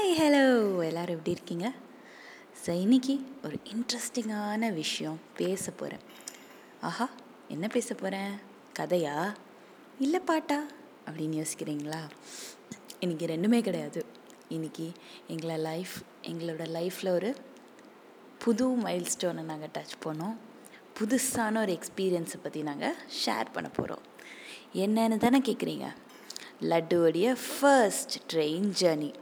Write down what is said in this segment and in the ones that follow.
Hi hello எல்லோரும் எப்படி இருக்கீங்க? ஸோ இன்றைக்கி ஒரு இன்ட்ரெஸ்டிங்கான விஷயம் பேச போகிறேன் ஆஹா என்ன பேச போகிறேன் கதையா? இல்லை பாட்டா? அப்படின்னு யோசிக்கிறீங்களா? இன்றைக்கி ரெண்டுமே கிடையாது. இன்றைக்கி எங்களை லைஃப் எங்களோட லைஃப்பில் ஒரு புது மைல் ஸ்டோனை நாங்கள் டச் பண்ணோம். புதுசான ஒரு எக்ஸ்பீரியன்ஸை பற்றி நாங்கள் ஷேர் பண்ண போகிறோம் என்னன்னு தானே கேட்குறீங்க லட்டுவோடைய ஃபர்ஸ்ட் ட்ரெயின் ஜேர்னி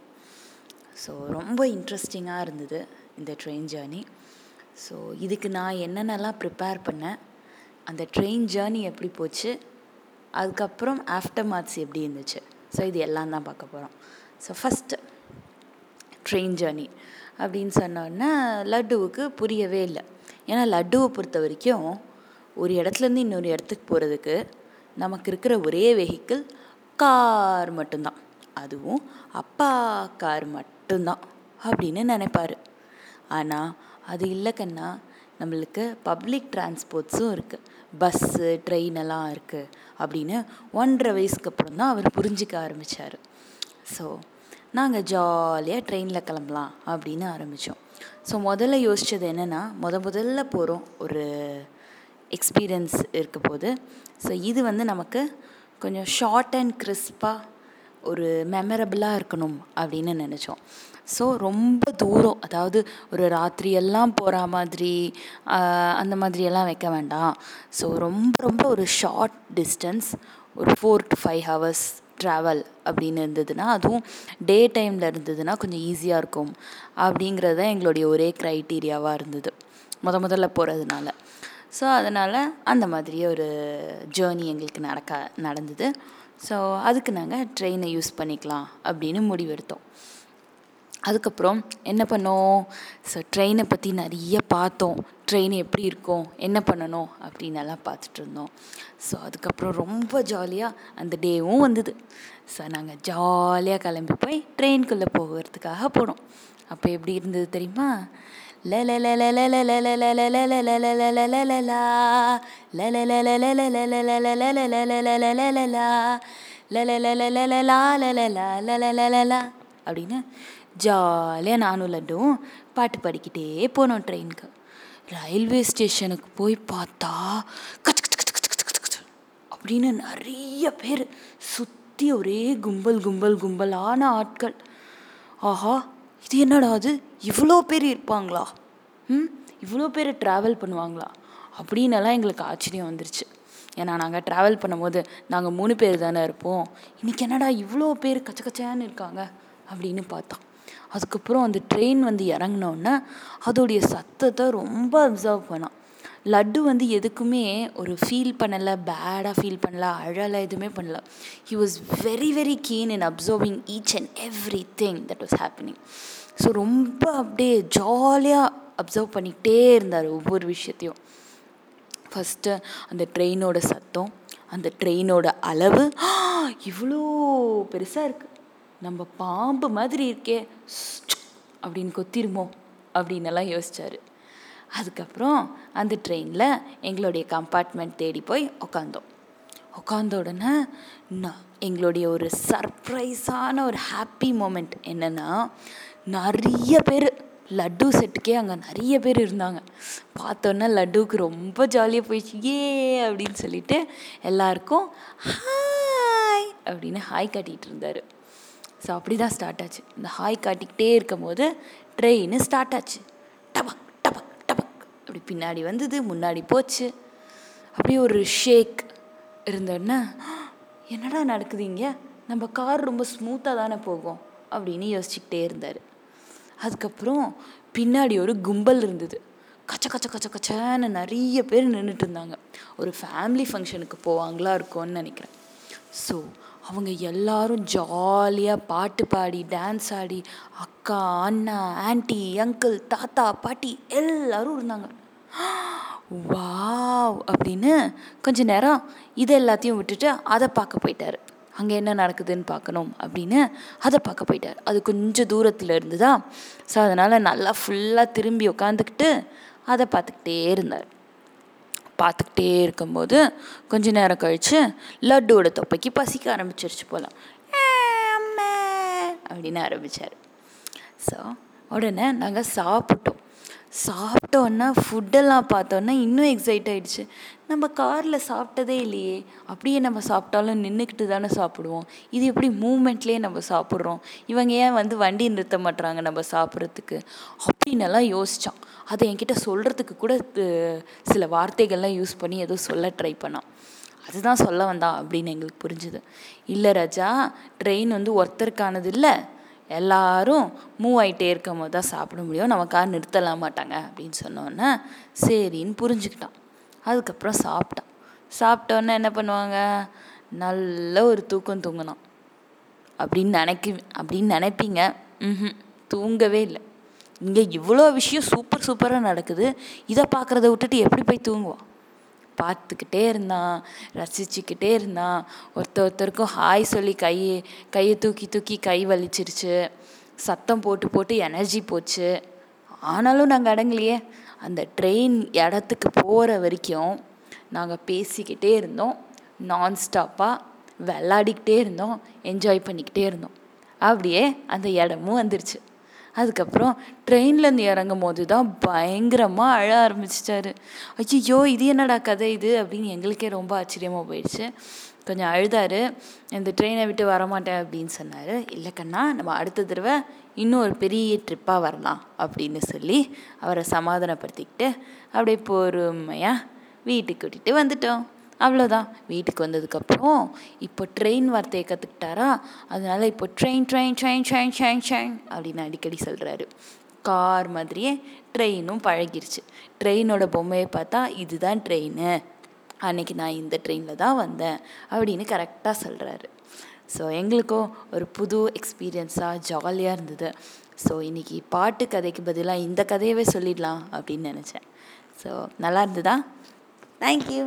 ஸோ ரொம்ப இன்ட்ரெஸ்டிங்காக இருந்தது இந்த ட்ரெயின் ஜேர்னி ஸோ இதுக்கு நான் என்னென்னலாம் ப்ரிப்பேர் பண்ணேன் அந்த ட்ரெயின் ஜேர்னி எப்படி போச்சு அதுக்கப்புறம் ஆஃப்டர் மார்க்ஸ் எப்படி இருந்துச்சு. ஸோ இது எல்லாம் தான் பார்க்க போகிறோம் ஸோ ஃபஸ்ட்டு ட்ரெயின் ஜேர்னி அப்படின்னு சொன்னோடனே லட்டுவுக்கு புரியவே இல்லை. ஏன்னா லட்டுவை பொறுத்த வரைக்கும் ஒரு இடத்துலேருந்து இன்னொரு இடத்துக்கு போகிறதுக்கு நமக்கு இருக்கிற ஒரே வெஹிக்கிள் கார் மட்டும்தான். அதுவும் அப்பா கார் மட்டும்தான் அப்படின்னு நினைப்பாரு. ஆனால் அது இல்லை கண்ணா நம்மளுக்கு பப்ளிக் டிரான்ஸ்போர்ட்ஸும் இருக்குது பஸ்ஸு ட்ரெயின் எல்லாம் இருக்குது அப்படின்னு ஒன்றரை வயசுக்கு அப்புறம் தான் அவர் புரிஞ்சிக்க ஆரம்பித்தார் ஸோ நாங்கள் ஜாலியாக ட்ரெயினில் கிளம்பலாம் அப்படின்னு ஆரம்பித்தோம் ஸோ முதல்ல யோசித்தது என்னென்னா முத முதல்ல போகிறோம் ஒரு எக்ஸ்பீரியன்ஸ் இருக்க போது. ஸோ இது வந்து நமக்கு கொஞ்சம் ஷார்ட் அண்ட் கிறிஸ்பாக ஒரு மெமரபிளாக இருக்கணும் அப்படின்னு நினச்சோம். ஸோ ரொம்ப தூரம் அதாவது ஒரு ராத்திரியெல்லாம் போகிற மாதிரி அந்த மாதிரியெல்லாம் வைக்க வேண்டாம். ஸோ ரொம்ப ரொம்ப ஒரு ஷார்ட் டிஸ்டன்ஸ் ஒரு four to five hours travel அப்படின்னு இருந்ததுன்னா அதுவும் டே டைமில் இருந்ததுன்னா கொஞ்சம் ஈஸியாக இருக்கும் அப்படிங்கிறது தான் எங்களுடைய ஒரே க்ரைட்டீரியாவாக இருந்தது முத முதல்ல போகிறதுனால ஸோ அதனால் அந்த மாதிரியே ஒரு ஜேர்னி எங்களுக்கு நடக்க நடந்தது. ஸோ அதுக்கு நாங்கள் ட்ரெயினை யூஸ் பண்ணிக்கலாம் அப்படின்னு முடிவெடுத்தோம். அதுக்கப்புறம் என்ன பண்ணோம்? ஸோ ட்ரெயினை பற்றி நிறைய பார்த்தோம். ட்ரெயின் எப்படி இருக்கும்? என்ன பண்ணணும்? அப்படின்னெல்லாம் பார்த்துட்டு இருந்தோம். ஸோ அதுக்கப்புறம் ரொம்ப ஜாலியாக அந்த டேவும் வந்தது. ஸோ நாங்கள் ஜாலியாக கிளம்பி போய் ட்ரெயின்குள்ளே போகிறதுக்காக போனோம். அப்போ எப்படி இருந்தது தெரியுமா? அப்படின்னு ஜாலியாக நானும் லட்டும் பாட்டு பாடிக்கிட்டே போனோம் ட்ரெயினுக்கு ரயில்வே ஸ்டேஷனுக்கு போய் பார்த்தா கச்சு கச்சு கச்சு கச்சு கச்சு கச்சு அப்படின்னு நிறைய பேர் சுற்றி ஒரே கும்பல் கும்பல் கும்பலான ஆட்கள் ஆஹா இது என்னடா அது இவ்வளோ பேர் இருப்பாங்களா? ம்? இவ்வளோ பேர் ட்ராவல் பண்ணுவாங்களா? அப்படின்னெல்லாம் எங்களுக்கு ஆச்சரியம் வந்துருச்சு. ஏன்னா நாங்கள் ட்ராவல் பண்ணும்போது நாங்கள் மூணு பேர் தானே இருப்போம். இன்றைக்கி என்னடா இவ்வளோ பேர் கச்ச கச்சான்னு இருக்காங்க? அப்படின்னு பார்த்தோம் அதுக்கப்புறம் அந்த ட்ரெயின் வந்து இறங்கினோன்னே அதோடைய சத்தத்தை ரொம்ப அப்சர்வ் பண்ணோம் லட்டு வந்து எதுக்குமே ஒரு ஃபீல் பண்ணலை பேடாக ஃபீல் பண்ணல அழலை எதுவுமே பண்ணல. He was very very keen in observing each and every thing that was happening so ரொம்ப அப்படியே ஜாலியாக அப்சர்வ் பண்ணிக்கிட்டே இருந்தார் ஒவ்வொரு விஷயத்தையும். ஃபஸ்ட்டு அந்த ட்ரெயினோட சத்தம் அந்த ட்ரெயினோட அளவு. இவ்வளோ பெருசாக இருக்குது நம்ம பாம்பு மாதிரி இருக்கே. அப்படின்னு கொத்திருமோ? அப்படின்னெல்லாம் யோசித்தார் அதுக்கப்புறம் அந்த ட்ரெயினில் எங்களுடைய கம்பார்ட்மெண்ட் தேடி போய் உக்காந்தோம். உட்காந்த உடனே நான் எங்களுடைய ஒரு சர்ப்ரைஸான ஒரு ஹாப்பி மூமெண்ட் என்னென்னா நிறைய பேர் லட்டு செட்டுக்கே அங்கே நிறைய பேர் இருந்தாங்க. பார்த்தோன்னே லட்டுவுக்கு ரொம்ப ஜாலியாக போயிடுச்சு. ஏ அப்படின்னு சொல்லிட்டு எல்லாருக்கும் ஹாய் அப்படின்னு ஹாய் காட்டிகிட்டு இருந்தார். ஸோ அப்படி தான் ஸ்டார்ட் ஆச்சு. இந்த ஹாய் காட்டிக்கிட்டே இருக்கும் போது ட்ரெயின் ஸ்டார்ட் ஆச்சு. அப்படி பின்னாடி வந்தது முன்னாடி போச்சு. அப்படியே ஒரு ஷேக் இருந்தோடனே என்னடா நடக்குது இங்கே? நம்ம கார் ரொம்ப ஸ்மூத்தாக தானே போகும் அப்படின்னு யோசிச்சுக்கிட்டே இருந்தார். அதுக்கப்புறம் பின்னாடி ஒரு கும்பல் இருந்தது. கச்ச கச்ச கச்ச கச்சன்னு நிறைய பேர் நின்றுட்டு இருந்தாங்க. ஒரு ஃபேமிலி ஃபங்க்ஷனுக்கு போவாங்களா இருக்கும்னு நினைக்கிறேன். ஸோ அவங்க எல்லாரும் ஜாலியாக பாட்டு பாடி டான்ஸ் ஆடி அக்கா அண்ணா ஆன்ட்டி அங்கிள் தாத்தா பாட்டி எல்லாரும் இருந்தாங்க. வாவ் அப்படின்னு கொஞ்ச நேரம் இதை எல்லாத்தையும் விட்டுட்டு அதை பார்க்க போயிட்டார். அங்கே என்ன நடக்குதுன்னு பார்க்கணும் அப்படின்னு அதை பார்க்க போயிட்டார். அது கொஞ்சம் தூரத்தில் இருந்துதா ஸோ அதனால் நல்லா ஃபுல்லாக திரும்பி உட்காந்துக்கிட்டு அதை பார்த்துக்கிட்டே இருந்தார். பார்த்துக்கிட்டே இருக்கும்போது கொஞ்ச நேரம் கழித்து லட்டுவோட தொப்பைக்கு பசிக்க ஆரம்பிச்சிருச்சு போல. அப்படின்னு ஆரம்பித்தார் ஸோ உடனே நாங்கள் சாப்பிட்டோம். சாப்பிட்டோன்னா ஃபுட்டெல்லாம் பார்த்தோன்னா இன்னும் எக்ஸைட் ஆகிடுச்சு நம்ம காரில் சாப்பிட்டதே இல்லையே. அப்படியே நம்ம சாப்பிட்டாலும் நின்றுக்கிட்டு தானே சாப்பிடுவோம். இது எப்படி மூமெண்ட்லேயே நம்ம சாப்பிட்றோம்? இவங்க ஏன் வந்து வண்டி நிறுத்த மாட்டுறாங்க நம்ம சாப்பிட்றதுக்கு? அப்படின்னெல்லாம் யோசித்தான் அதை என்கிட்ட சொல்கிறதுக்கு கூட சில வார்த்தைகள்லாம் யூஸ் பண்ணி ஏதோ சொல்ல ட்ரை பண்ணான். அதுதான் சொல்ல வந்தான் அப்படின்னு எங்களுக்கு புரிஞ்சுது. இல்லை ராஜா ட்ரெயின் வந்து ஒருத்தருக்கானது இல்லை. எல்லாரும் மூவ் ஆகிட்டே இருக்கும் போது தான் சாப்பிட முடியும். நம்ம கார் நிறுத்தலாம் மாட்டாங்க அப்படின்னு சொன்னோன்னே சரின்னு புரிஞ்சுக்கிட்டான். அதுக்கப்புறம் சாப்பிட்டான். சாப்பிட்டோன்னே என்ன பண்ணுவாங்க? நல்ல ஒரு தூக்கம் தூங்கினான். அப்படின்னு நினைக்க அப்படின்னு நினைப்பீங்க. ம் தூங்கவே இல்லை. இங்கே இவ்வளோ விஷயம் சூப்பர் சூப்பராக நடக்குது. இதை பார்க்குறத விட்டுட்டு எப்படி போய் தூங்குவான்? பார்த்துக்கிட்டே இருந்தான் ரசிச்சுக்கிட்டே இருந்தான். ஒருத்தர் ஒருத்தருக்கும் ஹாய் சொல்லி கை கையை தூக்கி தூக்கி கை வலிச்சிருச்சு. சத்தம் போட்டு போட்டு எனர்ஜி போச்சு. ஆனாலும் நாங்கள் அடங்கலையே. அந்த ட்ரெயின் இடத்துக்கு போகிற வரைக்கும் நாங்கள் பேசிக்கிட்டே இருந்தோம். நான் ஸ்டாப்பாக விளாடிக்கிட்டே இருந்தோம். என்ஜாய் பண்ணிக்கிட்டே இருந்தோம். அப்படியே அந்த இடமும் வந்துருச்சு. அதுக்கப்புறம் ட்ரெயின்லேருந்து இறங்கும் போது தான் பயங்கரமாக அழ ஆரம்பிச்சிட்டாரு. ஐயோ இது என்னடா கதை இது? அப்படின்னு எங்களுக்கே ரொம்ப ஆச்சரியமாக போயிடுச்சு. கொஞ்சம் அழுதார். இந்த ட்ரெயினை விட்டு வரமாட்டேன் அப்படின்னு சொன்னார். இல்லை கண்ணா நம்ம அடுத்த தடவை இன்னும் ஒரு பெரிய ட்ரிப்பாக வரலாம் அப்படின்னு சொல்லி அவரை சமாதானப்படுத்திக்கிட்டு அப்படியே பொறுமையாக வீட்டுக்கு கூட்டிகிட்டு வந்துட்டோம். அவ்வளோதான் வீட்டுக்கு வந்ததுக்கப்புறம் இப்போ ட்ரெயின் வார்த்தையை கற்றுக்கிட்டாரா அதனால இப்போ train train train train train train அப்படின்னு அடிக்கடி சொல்கிறாரு கார் மாதிரியே ட்ரெயினும் பழகிருச்சு. ட்ரெயினோட பொம்மையை பார்த்தா இதுதான் ட்ரெயின் அன்னைக்கு நான் இந்த ட்ரெயினில் தான் வந்தேன் அப்படின்னு கரெக்டாக சொல்கிறாரு ஸோ எங்களுக்கும் ஒரு புது எக்ஸ்பீரியன்ஸாக ஜாலியாக இருந்தது. ஸோ இன்றைக்கி பாட்டு கதைக்கு பதிலாக இந்த கதையவே சொல்லிடலாம் அப்படின்னு நினச்சேன். ஸோ நல்லா இருந்ததா? தேங்க்யூ